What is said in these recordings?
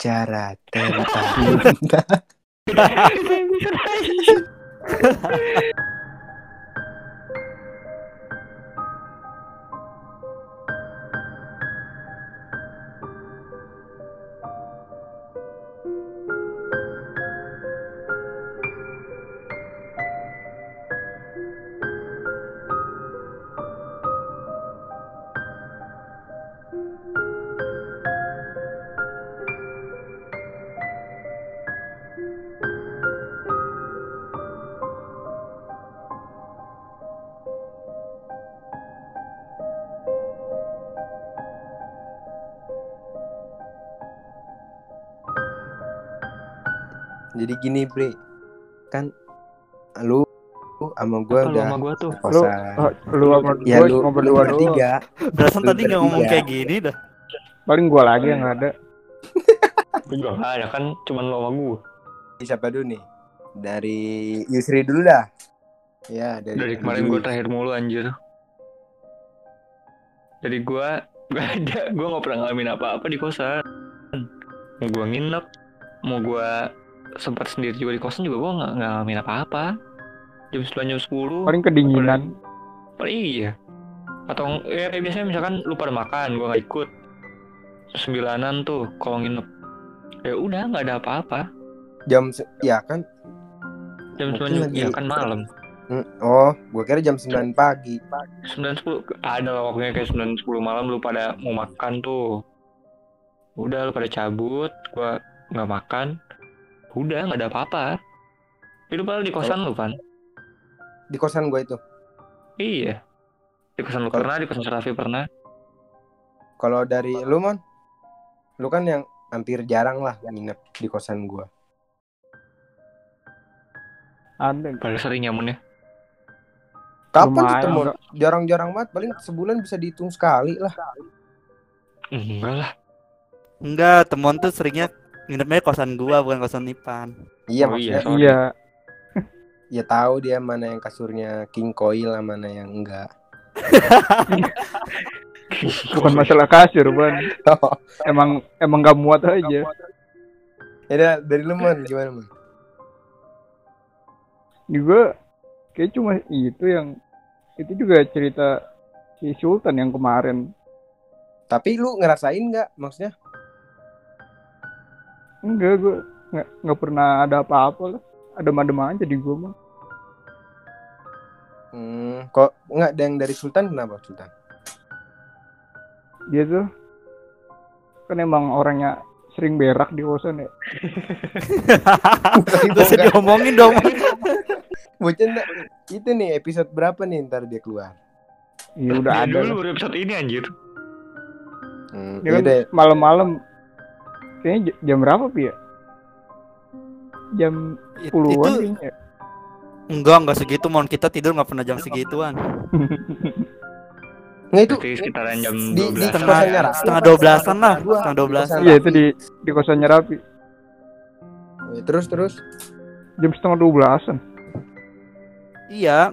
Bicara tentang Jadi gini, Bre. Kan lu sama gua Apa lu udah sama gua tuh? Lu, oh, lu sama Ya gua lu cuma lu berdua doang. bertiga. Berasan Lu tadi nggak ngomong kayak gini dah. Paling gua lagi yang ada. Nggak ada kan cuman lo sama gua. Siapa dulu nih? Dari Yusri dulu dah. Ya, dari, Dari kemarin gua terakhir mulu anjir. Jadi gua gua ada gua nggak pernah ngalamin apa-apa di kosan. Mau gua nginep, mau gua sempat sendiri juga di kosan juga gua nggak ngalamin apa-apa. Jam 9 jam 10 Paling kedinginan. Paling iya. Atau ya kayak biasanya misalkan lu pada makan, gua nggak ikut. Sembilanan tuh kalau nginep. Ya udah nggak ada apa-apa. jam ya kan Jam 9 lagi- ya kan malam. Hmm, Oh, gua kira jam 9 pagi. 9 10 ada lah waktunya kayak 9 10 malam lu pada mau makan tuh. Udah lu pada cabut, gua nggak makan. Udah nggak ada apa-apa. Itu padahal di kosan lu kan? Di kosan gua itu. Iya. Di kosan lu pernah, di kosan Raffi pernah. Kalau dari lu, Mon? Lu kan yang hampir jarang lah nginep di kosan gua. Ada. Paling sering nyamunnya. Kapan Lumayan, ketemu? Jarang-jarang banget, paling sebulan bisa dihitung sekali lah. Enggak lah. Enggak, temuan tuh seringnya nginepnya kosan gua bukan kosan Ipan. Iya, Oh, iya. maksudnya sorry. Iya. ya tahu dia mana yang kasurnya king coil lah mana yang enggak. Bukan masalah kasur, Ban. Emang emang gak muat aja. ya udah, dari lu, Mon, gimana, Mon? Juga kayak cuma itu yang itu juga cerita si Sultan yang kemarin. Tapi lu ngerasain nggak maksudnya? Enggak, gue nggak nggak pernah ada apa-apa lah. Adem-adem aja di gue mah. Hmm, kok nggak ada yang dari Sultan kenapa Sultan? Dia tuh kan emang orangnya sering berak di kosan ya. Gak usah diomongin dong. Bocah nggak? Itu nih episode berapa nih ntar dia keluar? Iya udah ada. dulu baru episode ini anjir. Hmm, Dia kan yaudah. malam-malam kayaknya jam berapa Pi ya? Jam puluhan itu kayaknya. enggak enggak segitu mon kita tidur nggak pernah jam segituan. Nggak itu Berarti sekitaran jam di, 12. di Setengah- setengah apa dua belasan lah, Gua, setengah dua di belasan. kosan Iya itu di di kosannya Rapi. Ya, Terus terus. Jam setengah dua belasan. Iya,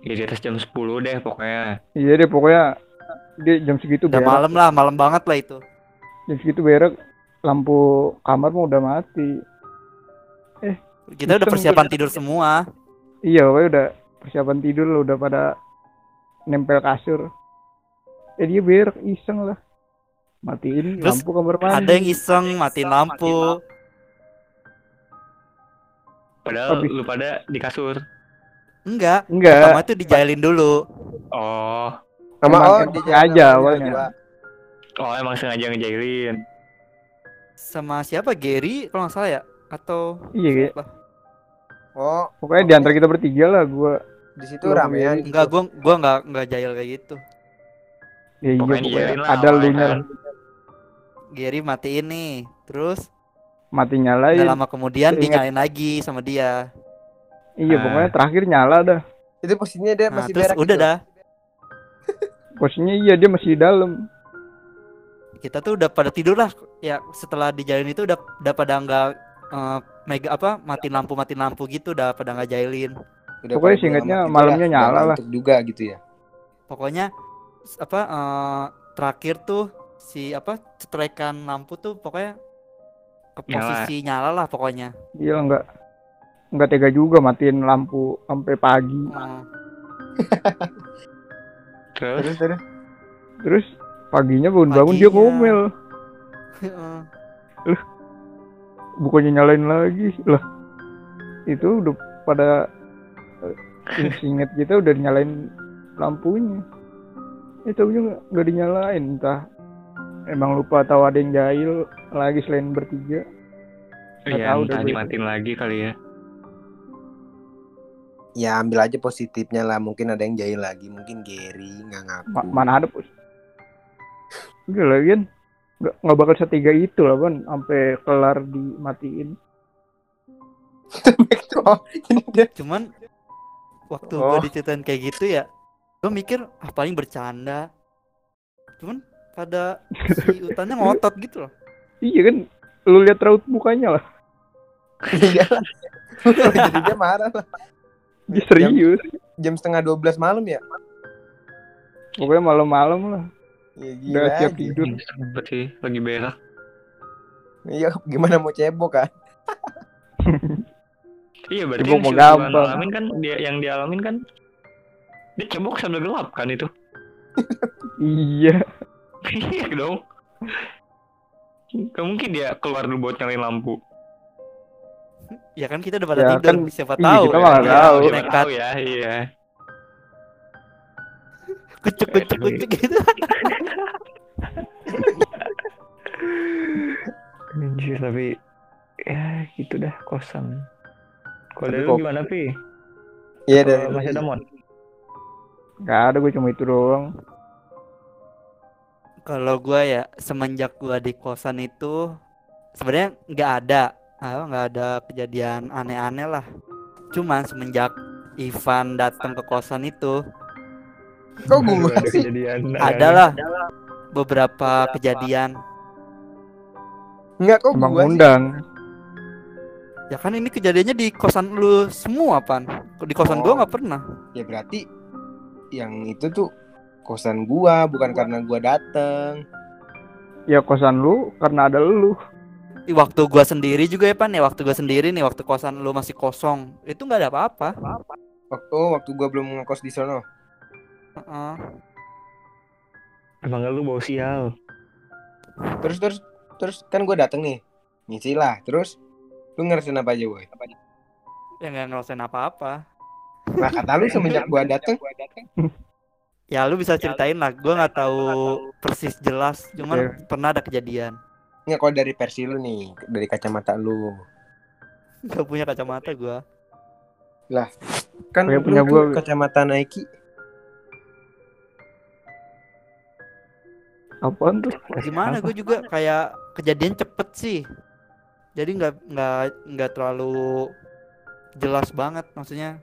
Ya di atas jam 10 deh pokoknya. Iya deh pokoknya dia jam segitu udah berak. malam lah, malam banget lah itu. Jam segitu berak lampu kamar mau udah mati. Kita udah persiapan tidur semua. Iya pokoknya udah persiapan tidur lo udah pada nempel kasur. Eh dia berak iseng lah. Matiin Terus lampu kamar mandi. Ada yang iseng matiin lampu. Padahal Habis. lu pada di kasur. Enggak, Enggak. pertama itu dijailin dulu. Oh, Sama Emang- oh emang di jalan awalnya. oh emang sengaja ngejailin. Sama siapa? Gary kalau nggak salah ya? Atau Iya siapa? Oh, Pokoknya di antara kita bertiga lah gua. di situ ramean. sendiri. Enggak, gua gua enggak enggak jail kayak gitu. Ya iya Pokoknya lah ada awalnya lu nya kan. Gary matiin nih. Terus mati udah nyalain. lama kemudian Ingat. dinyalain lagi sama dia. Iya Ah. pokoknya terakhir nyala dah. Itu posisinya dia Nah, masih terus berak udah gitu. dah. Posisinya iya dia masih di dalam. Kita tuh udah pada tidur lah. Ya setelah dijailin itu udah udah pada enggak eh, mega apa matiin lampu matiin lampu gitu udah pada nggak jailin. Udah Pokoknya gitu malamnya nyala udah lah. juga gitu ya. Pokoknya apa eh, terakhir tuh si apa cetrekan lampu tuh pokoknya ke Nyala. posisi nyala lah pokoknya. Iya nggak nggak tega juga matiin lampu sampai pagi. Oh. Terus Terus terus. Terus paginya bangun-bangun dia Paginya. ngomel. Heeh. Bukannya nyalain lagi lah. Itu udah pada eh, inget kita udah nyalain lampunya. Itu juga nggak dinyalain entah emang lupa tahu ada yang jahil lagi selain bertiga. Ya tahu entah dimatiin lagi kali ya. Ya ambil aja positifnya lah. Mungkin ada yang jahil lagi. Mungkin Gary nggak ngaku. Ma- mana ada pus udah lagi kan nggak nggak bakal setiga itu lah kan sampai kelar dimatiin oh, ini dia. Cuman waktu Oh. gua diceritain kayak gitu ya, gua mikir ah paling bercanda. Cuman pada si utannya ngotot gitu loh. iya kan lu lihat raut mukanya lah Iya lah. Jadi dia marah lah. Dia serius Jam setengah 12 malam ya? pokoknya malam-malam lah Ya udah gila siap aja. tidur Sempet sih lagi berak. Iya, gimana mau cebok kan? Iya berarti Cebok yang mau gampang. alamin kan dia yang dialamin kan dia cebok sambil gelap kan itu. iya Iya dong. Gak mungkin dia keluar dulu buat nyalain lampu. Ya kan kita udah pada Ya tidur, kan, siapa tahu. kita malah dia tahu. Siapa Nekat tahu ya, iya. kucuk kucuk kucuk gitu. Anjir tapi ya gitu dah kosan. Kalau dari lu kok- gimana Pi? Iya dari masih ada mon? nggak ada gue cuma itu doang Kalau gua ya semenjak gua di kosan itu sebenarnya nggak ada, ah, nggak ada kejadian aneh-aneh lah. Cuman semenjak Ivan datang ke kosan itu Kok gue ada kejadian adalah beberapa kejadian. Enggak kok emang sih? undang Ya kan ini kejadiannya di kosan lu semua, Pan. Di kosan Oh. gua nggak pernah. Ya berarti yang itu tuh kosan gua bukan karena gua dateng. ya kosan lu karena ada lu Di waktu gua sendiri juga ya, Pan. Ya waktu gua sendiri nih, waktu kosan lu masih kosong, itu nggak ada apa-apa. Waktu oh, waktu gua belum ngekos di sono. Heeh. Emang lu bau sial. Terus terus terus kan gua dateng nih. Ngisi lah. Terus lu ngerasain apa aja, boy? Ya nggak ngerasain apa-apa. Nah, kata lu semenjak gua dateng Ya lu bisa ceritain lah. Gua nggak tahu persis jelas, cuman pernah ada kejadian. Nggak kalau dari versi lu nih, dari kacamata lu. Gak punya kacamata gua. Kan Kayak lu punya tuh gua. kacamata Nike. apaan tuh Gimana gue juga kayak kejadian cepet sih. Jadi nggak nggak nggak terlalu jelas banget maksudnya.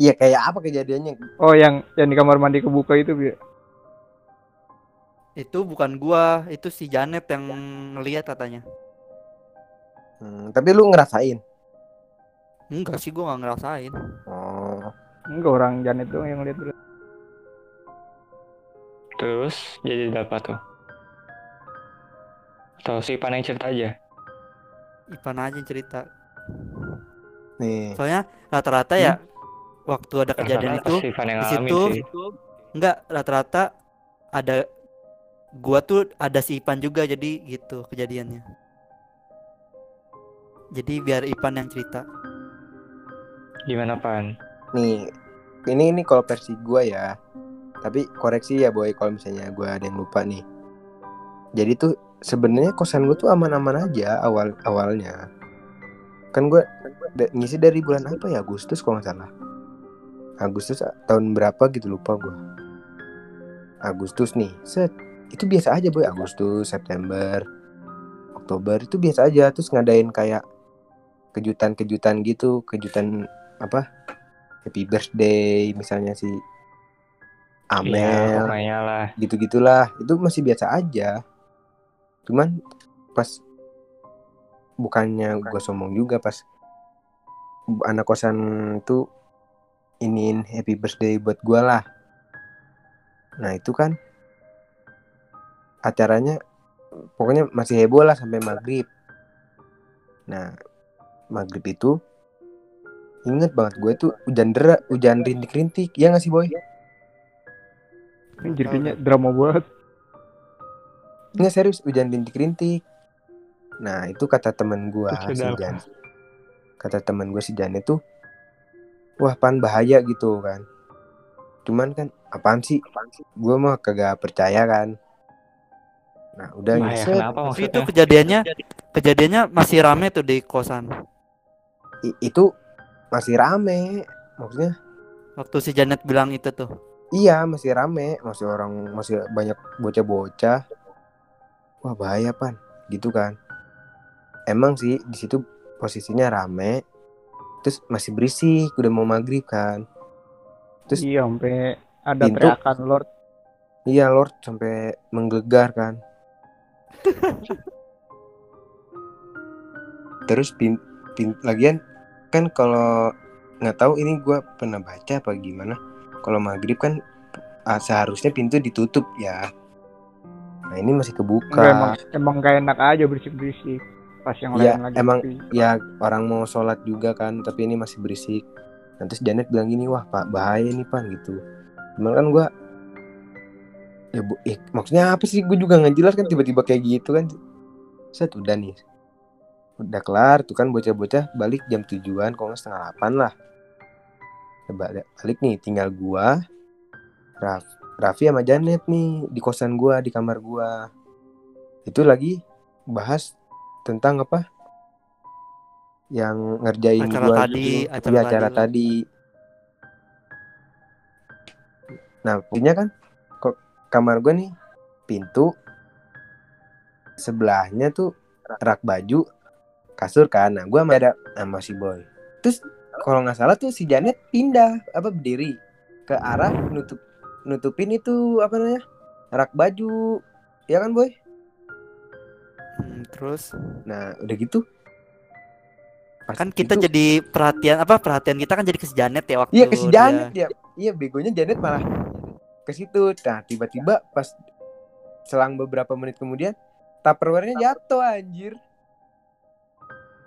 Iya, kayak apa kejadiannya? oh yang yang di kamar mandi kebuka itu bi Itu bukan gua, itu si Janet yang ngeliat katanya. Hmm, tapi lu ngerasain. Enggak sih gua nggak ngerasain. Oh. enggak orang Janet doang yang lihat Terus jadi apa tuh? Atau si Pan yang cerita aja? Ipan aja yang cerita. Nih. Soalnya rata-rata ya waktu ada kejadian Rata-rata itu si Pan yang di situ sih. enggak rata-rata ada gua tuh ada si Ipan juga jadi gitu kejadiannya. Jadi biar Ipan yang cerita. Gimana Pan? Nih, ini ini kalau versi gua ya. Tapi koreksi ya boy kalau misalnya gua ada yang lupa nih. Jadi tuh sebenarnya kosan gua tuh aman-aman aja awal awalnya. Kan gua da- ngisi dari bulan apa ya Agustus kalau nggak salah. Agustus ah, tahun berapa gitu lupa gua. Agustus nih, set itu biasa aja boy. Agustus, September, Oktober itu biasa aja. Terus ngadain kayak kejutan-kejutan gitu, kejutan apa happy birthday misalnya si Iya, Amel lah. gitu gitulah itu masih biasa aja. Cuman pas bukannya gue sombong juga pas anak kosan tuh iniin happy birthday buat gue lah. Nah itu kan acaranya pokoknya masih heboh lah sampai maghrib nah maghrib itu inget banget gue tuh hujan deras hujan rintik-rintik ya nggak sih boy Anjir kayaknya drama banget. Nggak serius hujan rintik-rintik. Nah itu kata temen gua Terus si? Jan. Kata temen gue si Jan itu, wah pan bahaya gitu kan. Cuman kan apaan sih? Gue mah kagak percaya kan. Nah udah Bahaya set, kenapa Tapi itu maksudnya? kejadiannya kejadiannya masih rame tuh di kosan. i- itu masih rame. Maksudnya Waktu si Janet bilang itu tuh. iya masih rame, masih orang masih banyak bocah-bocah. Wah bahaya pan, gitu kan. Emang sih di situ posisinya rame, terus masih berisik, udah mau maghrib kan. Terus Iya sampai ada Pintu. teriakan Lord. Iya Lord sampai menggelegar kan. Terus pin, pin lagian kan kalau nggak tahu ini gua pernah baca apa gimana. Kalau maghrib kan ah, seharusnya pintu ditutup ya. Nah ini masih Enggak, kebuka. emang emang gak enak aja berisik-berisik. Pas yang Iya, lain lagi emang-. Ya orang mau sholat juga kan, tapi ini masih berisik. Nanti Janet bilang gini, wah pak bahaya nih pan gitu. Cuman kan gua ya bu, eh, maksudnya apa sih? Gue juga nggak jelas kan tiba-tiba kayak gitu kan. Set udah nih, udah kelar tuh kan bocah-bocah balik jam tujuan, kalau nggak setengah delapan lah. Ba- balik nih, tinggal gua, Raf, Raffi sama Janet nih di kosan gua di kamar gua. Itu lagi bahas tentang apa? Yang ngerjain Acara gua tadi, gitu. acara Iya, acara tadi. tadi. Nah, punya kan kok kamar gua nih pintu sebelahnya tuh rak baju kasur kan. Nah, sama ada sama si Boy. Terus kalau nggak salah tuh si Janet pindah apa berdiri ke arah nutup nutupin itu apa namanya? rak baju. Ya kan, Boy? Hmm, terus Nah, udah gitu. Pas kan kita itu- jadi perhatian apa perhatian kita kan jadi ke si Janet ya waktu Iya ke si dia- Janet ya. Iya begonya Janet malah ke situ. Nah tiba-tiba pas selang beberapa menit kemudian Tupperware-nya jatuh anjir.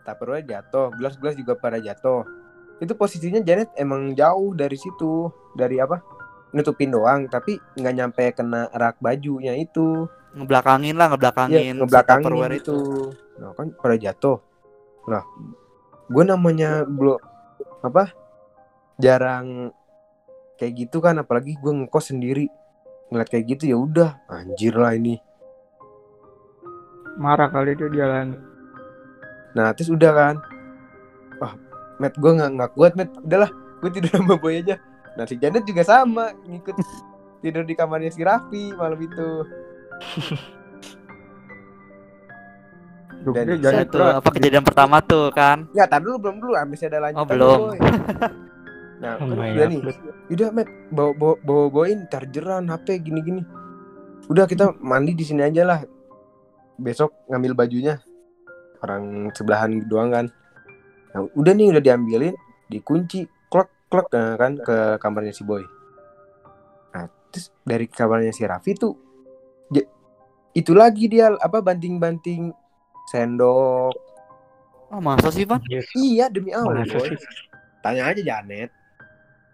Tupperware jatuh, gelas-gelas juga pada jatuh. Itu posisinya Janet emang jauh dari situ, dari apa? Nutupin doang, tapi nggak nyampe kena rak bajunya itu. ngebelakangin lah ngebelakangin si ngebelakangin Tupperware itu. Nah, kan pada jatuh. Nah, gue namanya belum apa? Jarang kayak gitu kan, apalagi gue ngekos sendiri. Ngeliat kayak gitu ya udah, anjir lah ini. Marah kali dia jalan. Nah, terus udah kan. Wah, Matt gue nggak nggak kuat, Matt. Udahlah, gue tidur sama Boy aja. Nah, si Janet juga sama, ngikut tidur di kamarnya si Raffi malam itu. Dan itu apa kejadian pertama tuh kan Ya, tar dulu belum dulu, masih ada lanjutan. Oh, belum. Nah, Oh kan udah God. nih. Udah, Matt, bawa bawa bawa bawain chargeran HP gini-gini. Udah kita mandi di sini aja lah. Besok ngambil bajunya. Orang sebelahan doang kan. Nah, udah nih udah diambilin, dikunci, klok klok nah, kan ke kamarnya si Boy. Nah, terus dari kamarnya si Raffi tuh itu lagi dia apa banting-banting sendok. oh masa sih Van Yes. Iya demi Allah? Tanya aja Janet.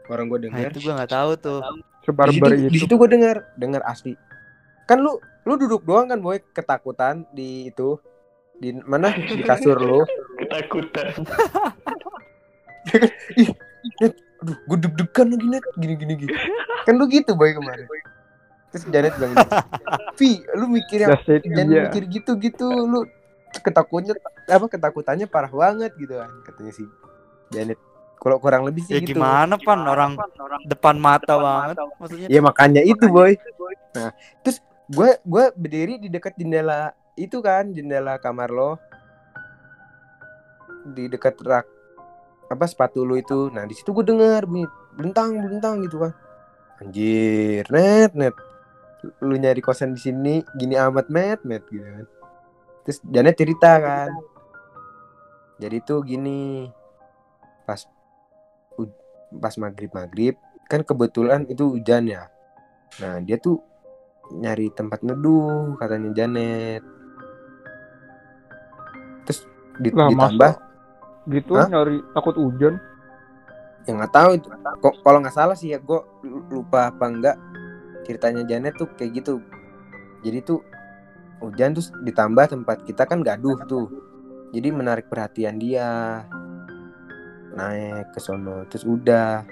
Orang gue nah denger. itu gua nggak tahu tuh. Di Sebarbar di itu. situ gue dengar dengar asli. Kan lu lu duduk doang kan boy ketakutan di itu. Di mana? Di kasur lu. Ketakutan. aduh gue deg-degan lagi net. Gini gini gini. Kan lu gitu boy kemarin. Terus Janet bilang gitu Vi lu mikir yang it, jangan iya. mikir gitu gitu. Lu ketakutannya apa ketakutannya parah banget gitu kan katanya si Janet kalau kurang lebih sih ya gitu gimana Pan orang depan mata banget maksudnya Ya makanya itu boy. Nah, terus gue gue berdiri di dekat jendela itu kan jendela kamar lo di dekat rak apa sepatu lo itu. Nah di situ gue dengar bunyi bentang bentang gitu kan. Anjir net net. Lu nyari kosan di sini gini amat met met gitu kan. Terus Janet cerita kan. Jadi tuh gini pas pas maghrib maghrib kan kebetulan itu hujan ya. Nah dia tuh nyari tempat neduh katanya Janet. Terus di- Lah, ditambah gitu Hah? nyari takut hujan? Yang nggak tahu itu. Kok kalau nggak salah sih ya gue lupa apa enggak ceritanya Janet tuh kayak gitu. Jadi tuh hujan terus ditambah tempat kita kan gaduh tuh. Jadi menarik perhatian dia naik ke sono. Terus udah.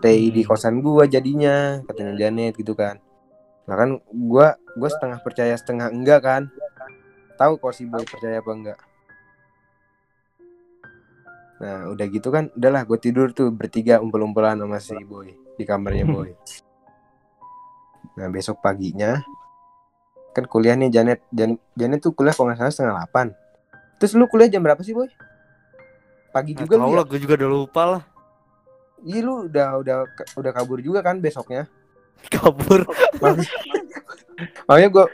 Stay di Hmm. kosan gua jadinya katanya Janet gitu kan. Nah kan gua gua setengah percaya setengah enggak kan? Tahu kok si boy percaya apa enggak? Nah udah gitu kan udahlah gue tidur tuh bertiga umpel-umpelan sama si boy di kamarnya boy. Nah besok paginya kan kuliah nih Janet. Jan Janet tuh kuliah kalau nggak salah setengah delapan terus lu kuliah jam berapa sih boy pagi Nggak juga tahu lu ya? lah, gue juga udah lupa lah. Iya lu udah udah udah kabur juga kan besoknya. Kabur. Makanya gue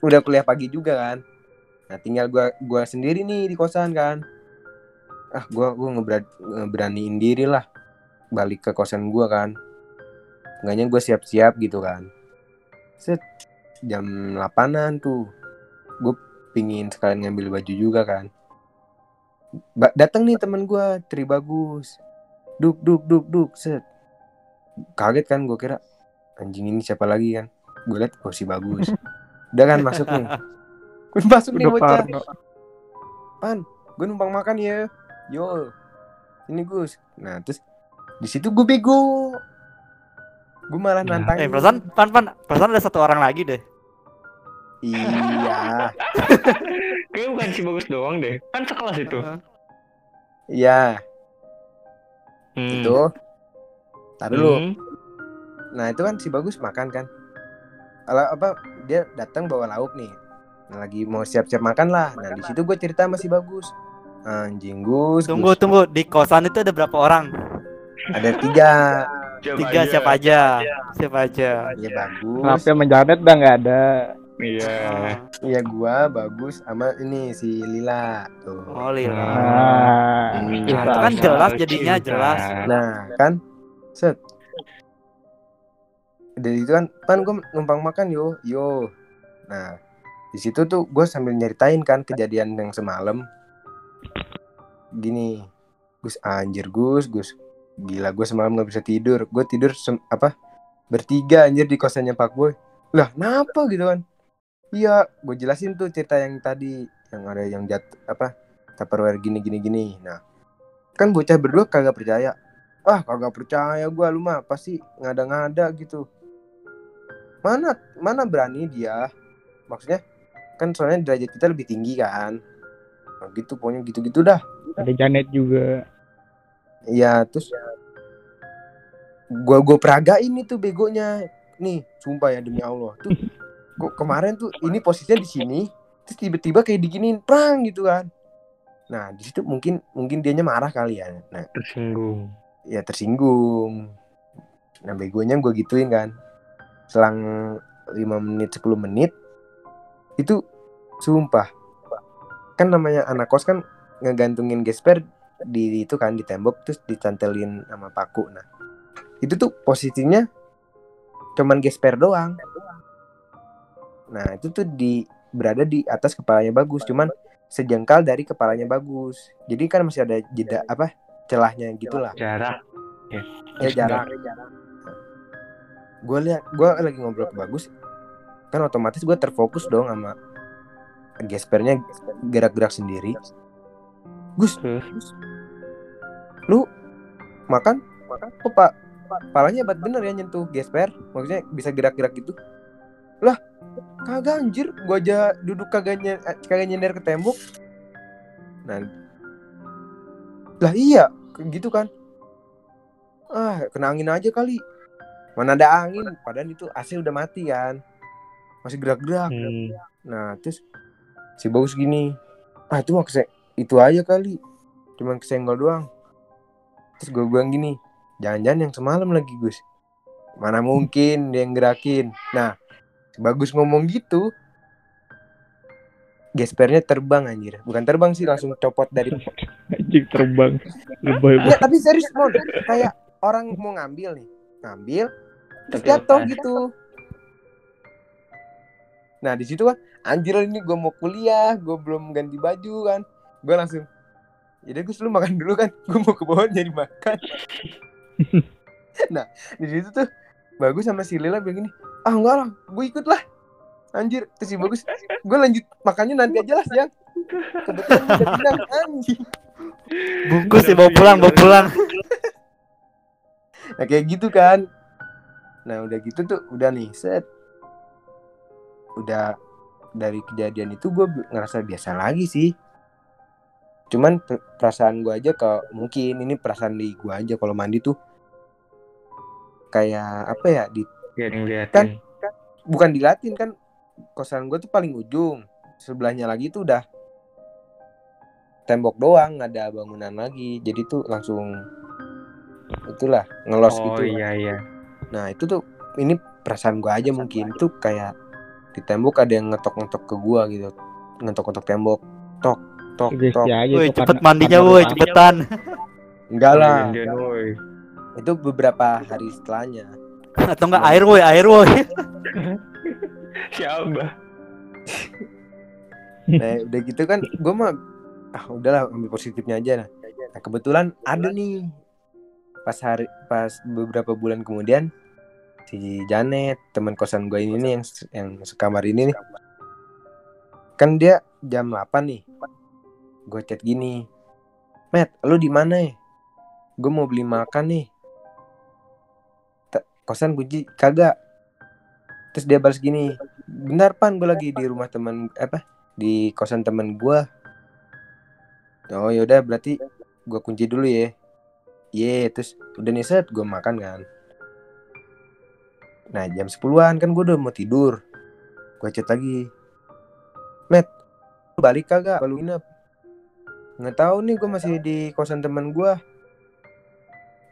udah kuliah pagi juga kan. Nah tinggal gua gua sendiri nih di kosan kan. Ah gua gua ngeberan, ngeberaniin diri lah balik ke kosan gua kan. Enggaknya gue siap-siap gitu kan. Set jam 8-an tuh. Gue pingin sekalian ngambil baju juga kan. Datang nih teman gua Tri Bagus. Duk duk duk duk set. Kaget kan gue kira anjing ini siapa lagi kan. Gue liat oh si Bagus. Udah kan masuk nih. Gue masuk nih bocah. Pan, gue numpang makan ya. Yo. Ini Gus. Nah, terus di situ gue bego. Gue malah Nah, nantangin. Eh, perasaan, pan, pan, perasaan ada satu orang lagi deh. Iya. Kayaknya bukan si bagus doang deh. Kan sekelas itu. Iya, Hmm. itu. Tadi dulu. Hmm. Nah, itu kan si Bagus makan kan. Ala apa dia datang bawa lauk nih. Nah, lagi mau siap-siap makan lah. Nah, di situ gue cerita sama si Bagus. Anjing Gus, Tunggu, Gus. tunggu. Di kosan itu ada berapa orang? ada tiga. Tiga siapa aja? Siapa aja? Ya bagus. Kenapa yang menjanet dah nggak ada Iya. Iya gua bagus sama ini si Lila tuh. Oh, Lila. nah Hmm. Nah, itu kan jelas jadinya cinta. jelas. Nah kan set dari itu kan pan gue numpang makan yo yo nah di situ tuh gue sambil nyeritain kan kejadian yang semalam gini Gus anjir Gus Gus gila gue semalam nggak bisa tidur gue tidur sem- apa bertiga anjir di kosannya Pak Boy lah kenapa gitu kan iya gue jelasin tuh cerita yang tadi yang ada yang jat apa tupperware gini gini gini. Nah kan bocah berdua kagak percaya. Ah kagak percaya gua lu mah pasti ngada-ngada gitu. Mana mana berani dia? Maksudnya kan soalnya derajat kita lebih tinggi kan. Nah, gitu pokoknya gitu-gitu dah. Ada Janet juga. Iya terus gua gua peragain itu begonya. Nih sumpah ya demi Allah. Tuh gua kemarin tuh ini posisinya di sini terus tiba-tiba kayak diginiin prang gitu kan. Nah di situ mungkin mungkin dianya marah kali ya. Nah Tersinggung. ya tersinggung. Nah begonya gue gituin kan. Selang 5 menit 10 menit itu sumpah kan namanya anak kos kan ngegantungin gesper di itu kan di tembok terus dicantelin sama paku. Nah itu tuh posisinya cuman gesper doang nah itu tuh di berada di atas kepalanya bagus. Cuman sejengkal dari kepalanya bagus. Jadi kan masih ada jeda apa celahnya gitulah. Jarak. ya jarak. gue lihat gue lagi ngobrol ke bagus. Kan otomatis gue terfokus dong sama gespernya gerak-gerak sendiri. Gus Terus? lu makan? Kok pak palanya hebat bener ya nyentuh gesper? Maksudnya bisa gerak-gerak gitu? Lah kagak anjir. Gua aja duduk kagak eh, kagak nyender ke tembok. Nah. Lah iya. Gitu kan. Ah kena angin aja kali. Mana ada angin. Padahal itu AC udah mati kan. Masih gerak-gerak. Hmm. Nah terus si bagus gini, ah itu mah kese itu aja kali, cuman kesenggol doang. Terus gue bilang gini, jangan-jangan yang semalam lagi Gus, mana mungkin dia yang gerakin. Nah bagus ngomong gitu, gespernya terbang anjir, bukan terbang sih langsung copot dari. anjing terbang. Lebay Nggak, tapi serius mon, kayak orang mau ngambil nih, ngambil, terus Tapi jatuh gitu. Nah di situ kan anjir ini gue mau kuliah gue belum ganti baju kan. Gue langsung jadi gue lu makan dulu kan. Gue mau ke bawah nyari makan. Nah di situ tuh bagus sama si Lila bilang gini ah enggak lah gue ikut lah. Anjir terus si bagus. Gue lanjut. Makannya nanti aja lah siang. Kebetulan udah bilang anjing. Bungkus ya bawa pulang, bawa pulang. Nah kayak gitu kan. Nah udah gitu tuh Udah nih set. Udah Dari kejadian itu gue ngerasa biasa lagi sih. Cuman per- perasaan gue aja kalau Mungkin ini perasaan di gue aja Kalau mandi tuh. Kayak apa ya di, Yang Kan? liatin. Bukan dilatin kan Kosan gue tuh paling ujung Sebelahnya lagi tuh udah Tembok doang nggak ada bangunan lagi Jadi tuh langsung Itulah Ngelos Oh gitu iya iya. Nah itu tuh ini perasaan gua aja mungkin itu kayak di tembok ada yang ngetok-ngetok ke gua gitu, ngetok-ngetok tembok, tok, tok, Sugesti tok. aja Woi, cepet karena- mandinya karena woi, cepetan. Enggak lah, itu beberapa hari setelahnya. Atau enggak air woi, air woi. Siapa? Nah udah gitu kan gua mah ah udahlah ambil positifnya aja nah. Nah kebetulan ada nih pas hari pas beberapa bulan kemudian si Janet teman kosan gua ini nih yang yang sekamar ini nih kan dia jam 8 nih gue chat gini Matt lu di mana ya gue mau beli makan nih "Ta- kosan kunci kagak terus dia balas gini bentar pan gue lagi di rumah teman apa di kosan teman gue oh yaudah berarti gue kunci dulu ya Iya, terus udah nih set gue makan kan. Nah jam 10-an kan gue udah mau tidur. Gue chat lagi. Met, balik kagak? Kalau nginep. Nggak tahu nih gue masih di kosan teman gue.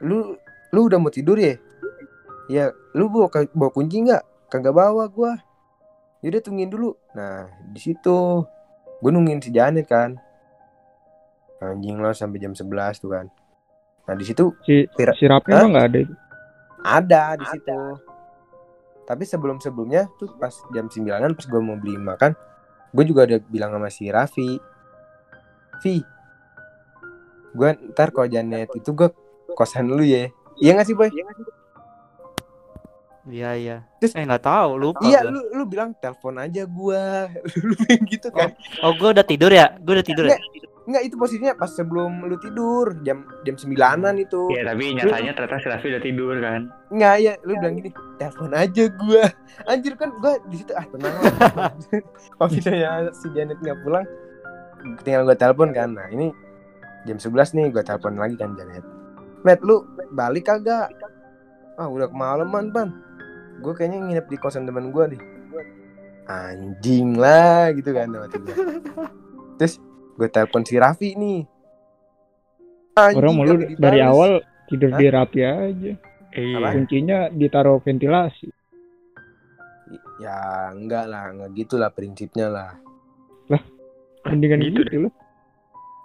Lu lu udah mau tidur ya? Ya, lu bawa, bawa kunci nggak? Kagak bawa gue. Yaudah tungguin dulu. Nah di situ gue nungguin si Janet kan. Anjing lah sampai jam 11 tuh kan. Nah di situ si Pira- si Rapi emang nggak ada itu ada di situ. Tapi sebelum sebelumnya tuh pas jam 9 pas gue mau beli makan, gue juga udah bilang sama si Raffi, Vi, gue ntar kalau Janet itu gue kosan lu ya. Iya gak sih boy? Iya iya. Terus- eh nggak tahu, lupa. Iya gua. lu lu bilang telepon aja gue, lu bilang gitu kan? Oh, gua udah tidur ya? Gua udah tidur ya? Enggak itu posisinya pas sebelum lu tidur jam jam sembilanan itu. Iya tapi nyatanya ternyata si Raffi udah tidur kan. Enggak ya, lu bilang gini, telepon aja gua. Anjir kan gua di situ ah tenang lah. Kalau misalnya si Janet nggak pulang, tinggal gua telepon kan. Nah, ini jam 11 nih gua telepon lagi kan Janet. Met, lu balik kagak? Ah, udah kemalaman, Ban. Gue kayaknya nginep di kosan teman gua nih. Anjing lah gitu kan sama gua. Terus gue telepon si Raffi nih. Anjing, orang mau lu kagak dari awal tidur Hah? di Rapi aja Iya. kuncinya ditaruh ventilasi Ya enggak lah, enggak gitu lah prinsipnya lah. mendingan Gitu gitu, loh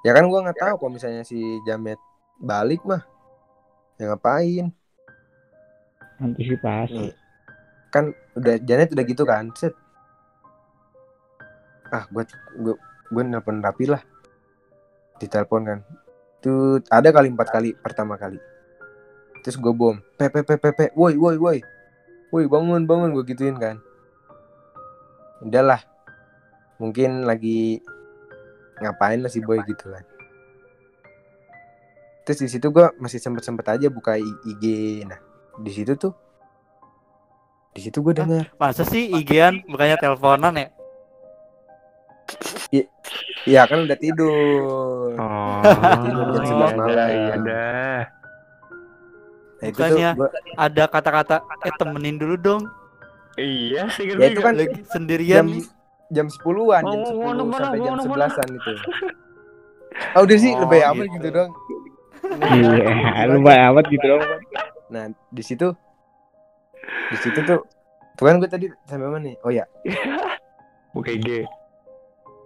Ya kan gua nggak tahu kalau misalnya si Jamet balik mah. Ya ngapain? antisipasi Nih. Kan udah Janet udah gitu kan. Set. Ah, gua gua gua nelpon rapi lah. Ditelepon kan. Itu ada kali empat kali pertama kali. Terus gue bom. Pepe pepe pepe. Woi woi woi. Woi bangun bangun gue gituin kan. Udahlah. Mungkin lagi ngapain lah si boy gitu kan. Terus di situ gue masih sempet-sempet aja buka IG. Nah, di situ tuh di situ gue dengar Masa sih IG-an bukannya teleponan ya? Iya kan udah tidur. Oh, Tidur jam iya 11 malam. dah, iya dah. Nah, itu tuh Bukannya gua, Ada kata-kata eh temenin dulu dong. Iya sih ya itu kan Lagi sendirian jam jam 10-an, jam Mau 10 mana, mana, sampai jam mana, 11-an itu. Ah udah sih Oh, lebih amat gitu. gitu dong. iya lu baik amat gitu dong Nah, di situ di situ tuh bukan gue tadi sampai mana nih? Oh ya, Buka IG.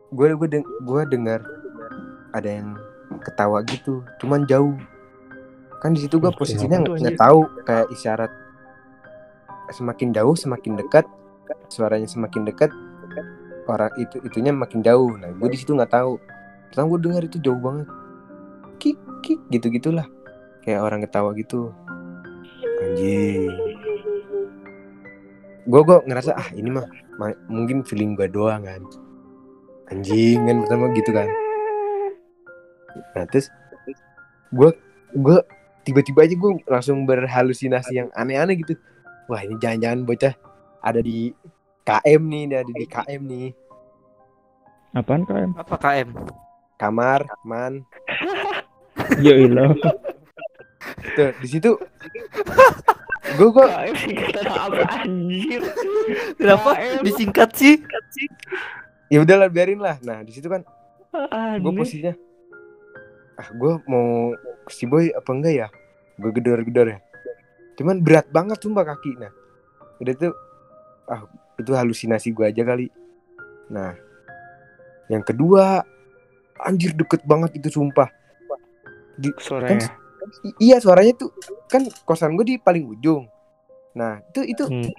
gue gue deng gue dengar ada yang ketawa gitu, cuman jauh. Kan di situ gue posisinya nggak tahu kayak isyarat semakin jauh semakin dekat suaranya semakin dekat orang itu itunya makin jauh. Nah gue di situ nggak tahu. Pertama gue dengar itu jauh banget. Kik kik gitu gitulah kayak orang ketawa gitu. Anjing gue gue ngerasa ah ini mah ma- mungkin feeling gue doang kan anjing kan pertama gitu kan nah terus gue gue tiba-tiba aja gue langsung berhalusinasi yang aneh-aneh gitu wah ini jangan-jangan bocah ada di KM nih ada di KM nih Apaan KM? Apa KM? kamar man Ya ilah. tuh di situ gue gue singkatan apa? Anjir? Kenapa? Disingkat sih? ya udahlah biarin lah. Nah di situ kan gue posisinya. Ah gue mau si boy apa enggak ya? Gue gedor-gedor ya. Cuman berat banget sumpah kaki. Nah udah tuh ah itu halusinasi gue aja kali. Nah yang kedua anjir deket banget itu sumpah. Suaranya. I- iya suaranya tuh kan kosan gue di paling ujung nah itu itu Hmm.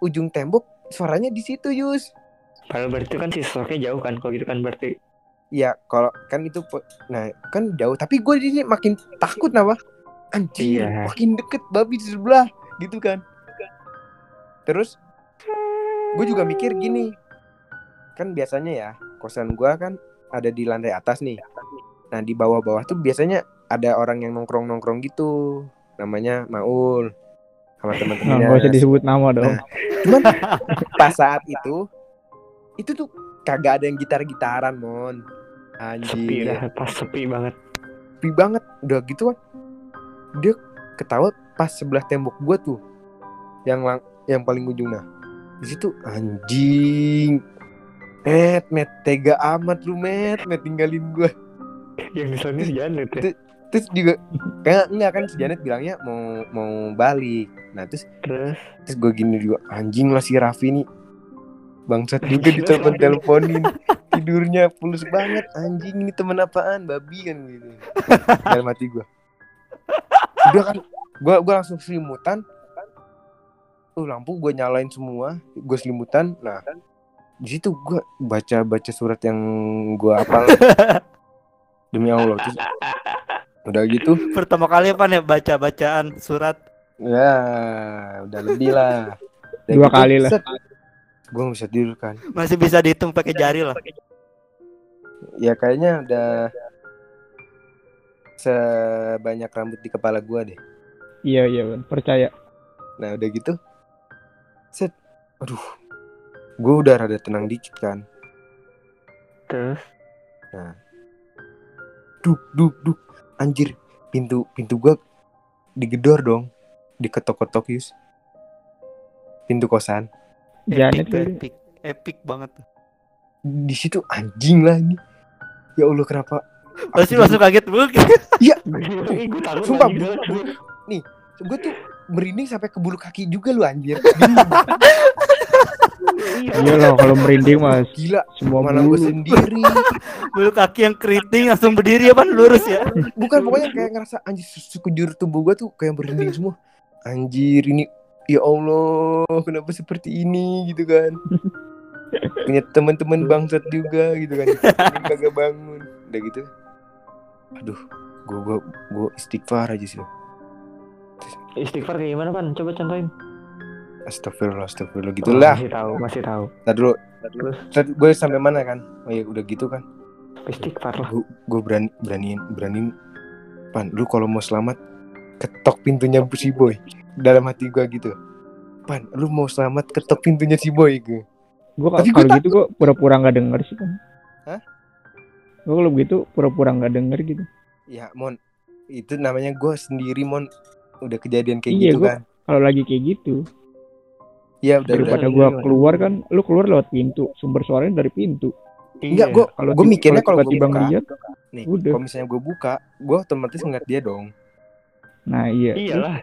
ujung tembok suaranya di situ Yus Padahal berarti kan si sosoknya jauh kan kalau gitu kan berarti. Iya, kalau kan itu nah kan jauh, tapi gue di sini makin takut nama. Anjir, Iya. makin deket babi di sebelah gitu kan. Terus gue juga mikir gini. Kan biasanya ya, kosan gua kan ada di lantai atas nih. Nah, di bawah-bawah tuh biasanya ada orang yang nongkrong-nongkrong gitu. Namanya Maul sama teman-temannya. nggak usah disebut nama dong. Nah. Cuman pas saat itu itu tuh kagak ada yang gitar-gitaran, Mon. Sepi Anjir. dah, pas sepi banget. sepi banget udah gitu kan dia ketawa pas sebelah tembok gua tuh yang lang yang paling ujung nah di situ anjing met met tega amat lu met met tinggalin gua Yang di sana si Janet ya. Terus juga kayak enggak kan si Janet bilangnya mau mau balik. Nah terus Terus? terus gue gini juga anjing lah si Raffi nih. Bangsat juga ditelepon teleponin tidurnya pulus banget. Anjing ini temen apaan? Babi kan gitu. Dalam hati gue udah kan gue gua langsung selimutan. Tuh lampu gue nyalain semua. Gue selimutan. Nah di situ gue baca baca surat yang gue hafal. Demi Allah terus udah gitu? Pertama kali apa nih baca bacaan surat? ya udah lebih lah. Dua kali lah. gue gak bisa tidur kan. Masih bisa dihitung pakai jari lah. ya kayaknya udah sebanyak rambut di kepala gua deh. Iya iya Ban. percaya. nah udah gitu. Set. Aduh. Gue udah rada tenang dikit kan. Terus? Duk duk duk anjir pintu pintu gua digedor dong. Diketok-ketok yus. Pintu kosan. Janet Epic, kali. epic, epic banget. di situ anjing lah ini. Ya allah kenapa? Pasti langsung kaget gue takut Sumpah, banget. gue tuh merinding sampai ke bulu kaki juga lu anjir. Iya loh kalau merinding mas. Gila semua mana gue bulu. sendiri. Bulu kaki yang keriting langsung berdiri apa lurus ya? bukan pokoknya kayak ngerasa anjir sekujur tubuh gua tuh kayak merinding semua. Anjir ini ya Allah kenapa seperti ini gitu kan. Punya teman-teman bangsat juga gitu kan. Kagak bangun. Udah gitu. Aduh gua gua gua istighfar aja sih Istighfar kayak gimana pan? Coba contohin. astagfirullah astagfirullah Oh, gitulah masih tahu, masih tahu. Ntar dulu Terus gue sampai mana kan oh ya udah gitu kan istighfar lah. gue berani beraniin beraniin pan lu kalau mau selamat ketok pintunya si boy dalam hati gue gitu pan lu mau selamat ketok pintunya si boy gue Gue Tapi gua kalau gitu gue pura-pura nggak denger sih kan. Hah? Gue kalau begitu pura-pura nggak denger gitu. ya mon itu namanya gue sendiri mon udah kejadian kayak Iya, gitu gua- kan Kalau lagi kayak gitu iya udah udah daripada iya, gue iya. keluar kan, lu keluar lewat pintu. Sumber suaranya dari pintu. enggak Iya. gue Kalau ti- mikirnya kalau tiba-tiba buka ngeliat, nih udah. kalau misalnya gue buka gue otomatis ngeliat dia dong nah iya. Iyalah.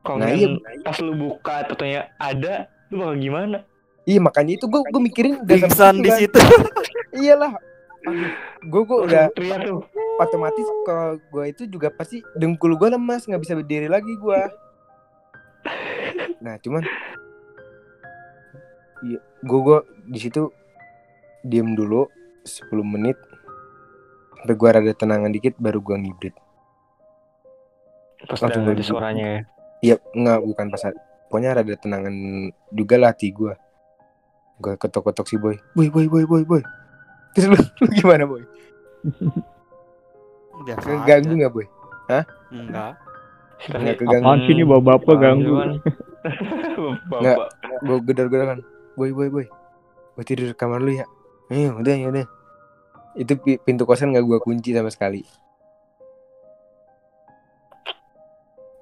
Kalau Nah, iya. pas lu buka tentunya ada, lu bakal gimana? iya makanya itu gue gue mikirin udah Pingsan di kan. situ. iyalah gue gue udah teriak tuh. otomatis kalau gue itu juga pasti dengkul gue lemas nggak bisa berdiri lagi gue nah cuman gue gue di situ diem dulu 10 menit sampai gue rada tenangan dikit baru gue ngibrit Pas Langsung ada suaranya ya. Iya, enggak bukan pas pokoknya rada tenangan juga lah hati gue. Gue ketok-ketok si boy. Boy, boy, boy, boy, boy. Terus lu, lu gimana boy? Biasa Keganggu aja. nggak boy? Enggak. Nggak keganggu. Apaan sih ini bapak-bapak ganggu? Nggak. Bapak. Gue gedor-gedor kan. Boy, boy, boy. Gue tidur di kamar lu ya. Eh, udah ya udah. Itu pi- pintu kosan nggak gue kunci sama sekali.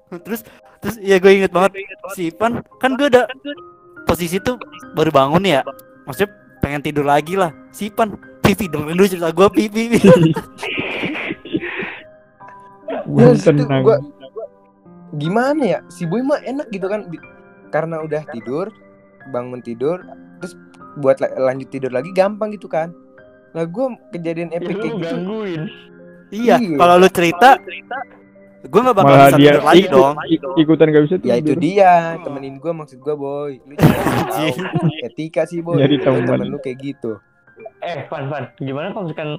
Terus terus ya gue inget banget si Ipan kan gue udah posisi tuh baru bangun ya. Maksudnya pengen tidur lagi lah. Si Ipan pipi dong dulu cerita gue pipi. Ya, situ tenang. gua- Gimana ya? Si boy mah enak gitu kan. Karena udah tidur, bangun tidur, terus buat la- lanjut tidur lagi gampang gitu kan. Nah gue kejadian Ya epic lu kayak gitu. gangguin. iya, Iya. kalau lu cerita gue gak bakal Malah bisa dia tidur lagi ikut- dong. ikutan gak bisa Ya itu tidur. dia, temenin gue maksud gue boy. Lu etika sih boy. Nyari Lu teman. temen lu kayak gitu. Eh, Van, Van, gimana kalau misalkan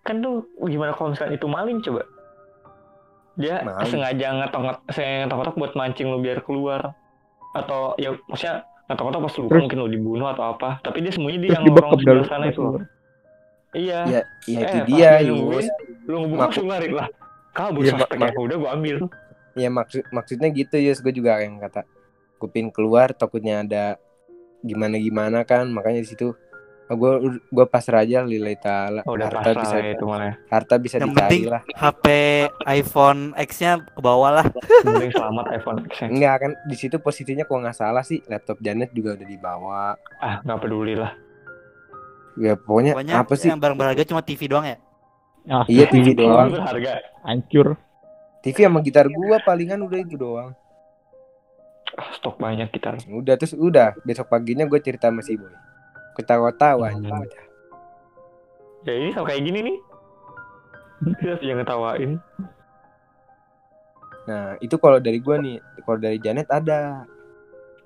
kan tuh gimana kalau misalkan itu maling coba? Dia Maling. sengaja ngetok sengaja ngetok buat mancing lu biar keluar atau ya maksudnya ngetok-ngetok pas Terus- mungkin lu dibunuh atau apa tapi dia sembunyi di Terus yang dibekap lorong dalam sebelah sana itu loh. iya Ya, ya itu Eh, dia dia Yus. lu ngebuka Mak- langsung lari lah kabur Iya, suspek mak- ya udah gua ambil Ya maksud maksudnya gitu Yus. Gue juga yang kata kupin keluar takutnya ada gimana gimana kan makanya di situ gue gue pasrah aja lillahi taala oh, udah harta bisa ya itu malah harta bisa Yang dicari penting- lah. HP iPhone X-nya ke bawah lah. mending selamat iPhone X -nya. enggak kan di situ posisinya kalau nggak salah sih. Laptop Janet juga udah dibawa. Ah nggak peduli lah. Ya pokoknya, Pokoknya apa sih? yang barang berharga cuma TV doang ya. Ah, iya TV doang. berharga hancur. TV sama gitar gua palingan udah itu doang. Ah, stok banyak kita udah terus udah. Besok paginya gue cerita sama si boy ketawa-tawa Hmm. udah. ya ini sama kayak gini nih Dia yang ngetawain nah itu kalau dari gua nih kalau dari Janet ada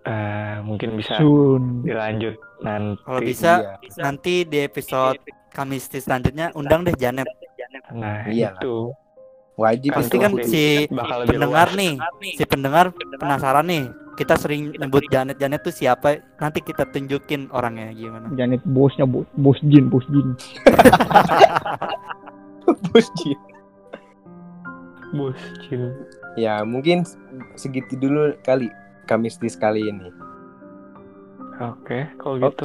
Ah, mungkin bisa Sun. dilanjut nanti Kalau bisa Iya. nanti di episode Kamis selanjutnya undang deh Janet. nah Iyalah. itu wajib Pasti kan kudu. si bakal lebih pendengar nih, si pendengar penasaran nih. Kita sering nyebut Janet Janet tuh siapa? Nanti kita tunjukin orangnya gimana. Janet bosnya bos, bos jin, bos jin. Bos Jin. bos Cil. ya mungkin segitu dulu kali Kamistis kali ini oke kalau oke gitu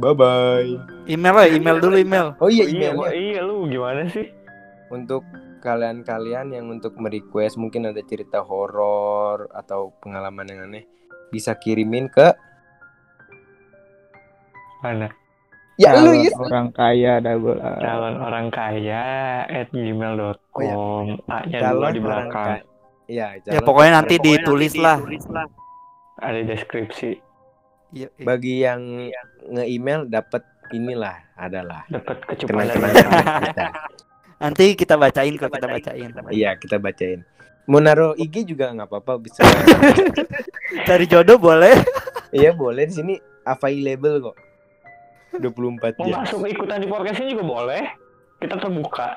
bye bye Email lah, email dulu email. oh iya iya, emailnya iya lu gimana sih untuk kalian-kalian yang untuk merequest mungkin ada cerita horor atau pengalaman yang aneh bisa kirimin ke mana ya lu Calon Yus. orang kaya double A. calon orang kaya at gmail.com Oh, iya. A-nya dua calon di belakang kaya ya, Ya calon- pokoknya nanti ditulis lah. ada deskripsi Iya, iya. bagi yang nge-email dapat inilah adalah dapat kecupan dari kenang-kenangan kita Nanti kita bacain kalau kita bacain. iya kita bacain. Mau naruh IG juga nggak apa-apa bisa. Cari jodoh boleh. iya boleh. Di sini available kok. 24 mau jam. Masuk ikutan di podcast ini juga boleh. Kita terbuka.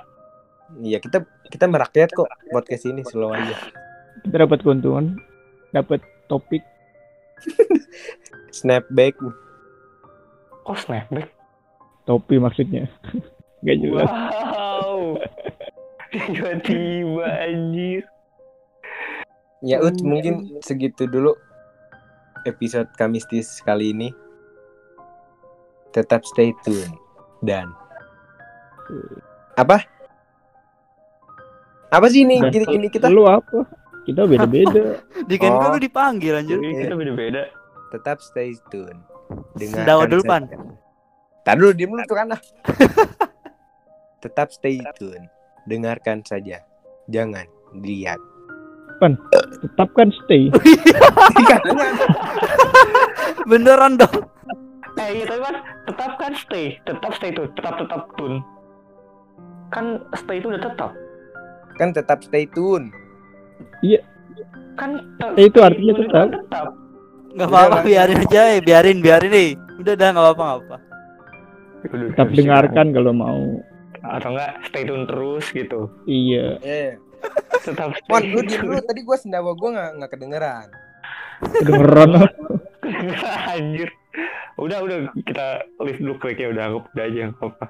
Iya kita kita merakyat kok podcast ini slow aja. Kita dapat keuntungan, dapat topik. snapback. Oh snapback? Topi maksudnya. Gak jelas. wow tiba-tiba anjir Ya Ut, mungkin segitu dulu episode Kamistis kali ini. Tetap stay tune dan apa? Apa sih ini? Dan- Ini, ini kita Lu apa? Kita beda-beda. Di kan Oh. lu dipanggil anjir. Jadi kita beda-beda tetap stay tune. Sendawa dulu, Pan. Tadi dulu diem dulu tuh kan tetap stay tune. Dengarkan saja. Jangan lihat. Tetap kan stay. Beneran dong. eh iya tapi kan tetap kan stay tetap stay tuh tetap tetap tune kan stay itu udah tetap kan tetap stay tune. kan te- Stay itu artinya tetap. kan tetap nggak Udah, apa-apa biarin aja ya biarin biarin nih udah dah nggak apa-apa nggak apa tetap dengarkan kalau mau atau enggak stay tune terus gitu. Iya. Eh, tetap Mon, lu diem dulu. Tadi gua sendawa gua nggak nggak kedengeran. kedengeran. Anjir. Udah udah kita lift dulu kliknya udah anggap udah aja nggak apa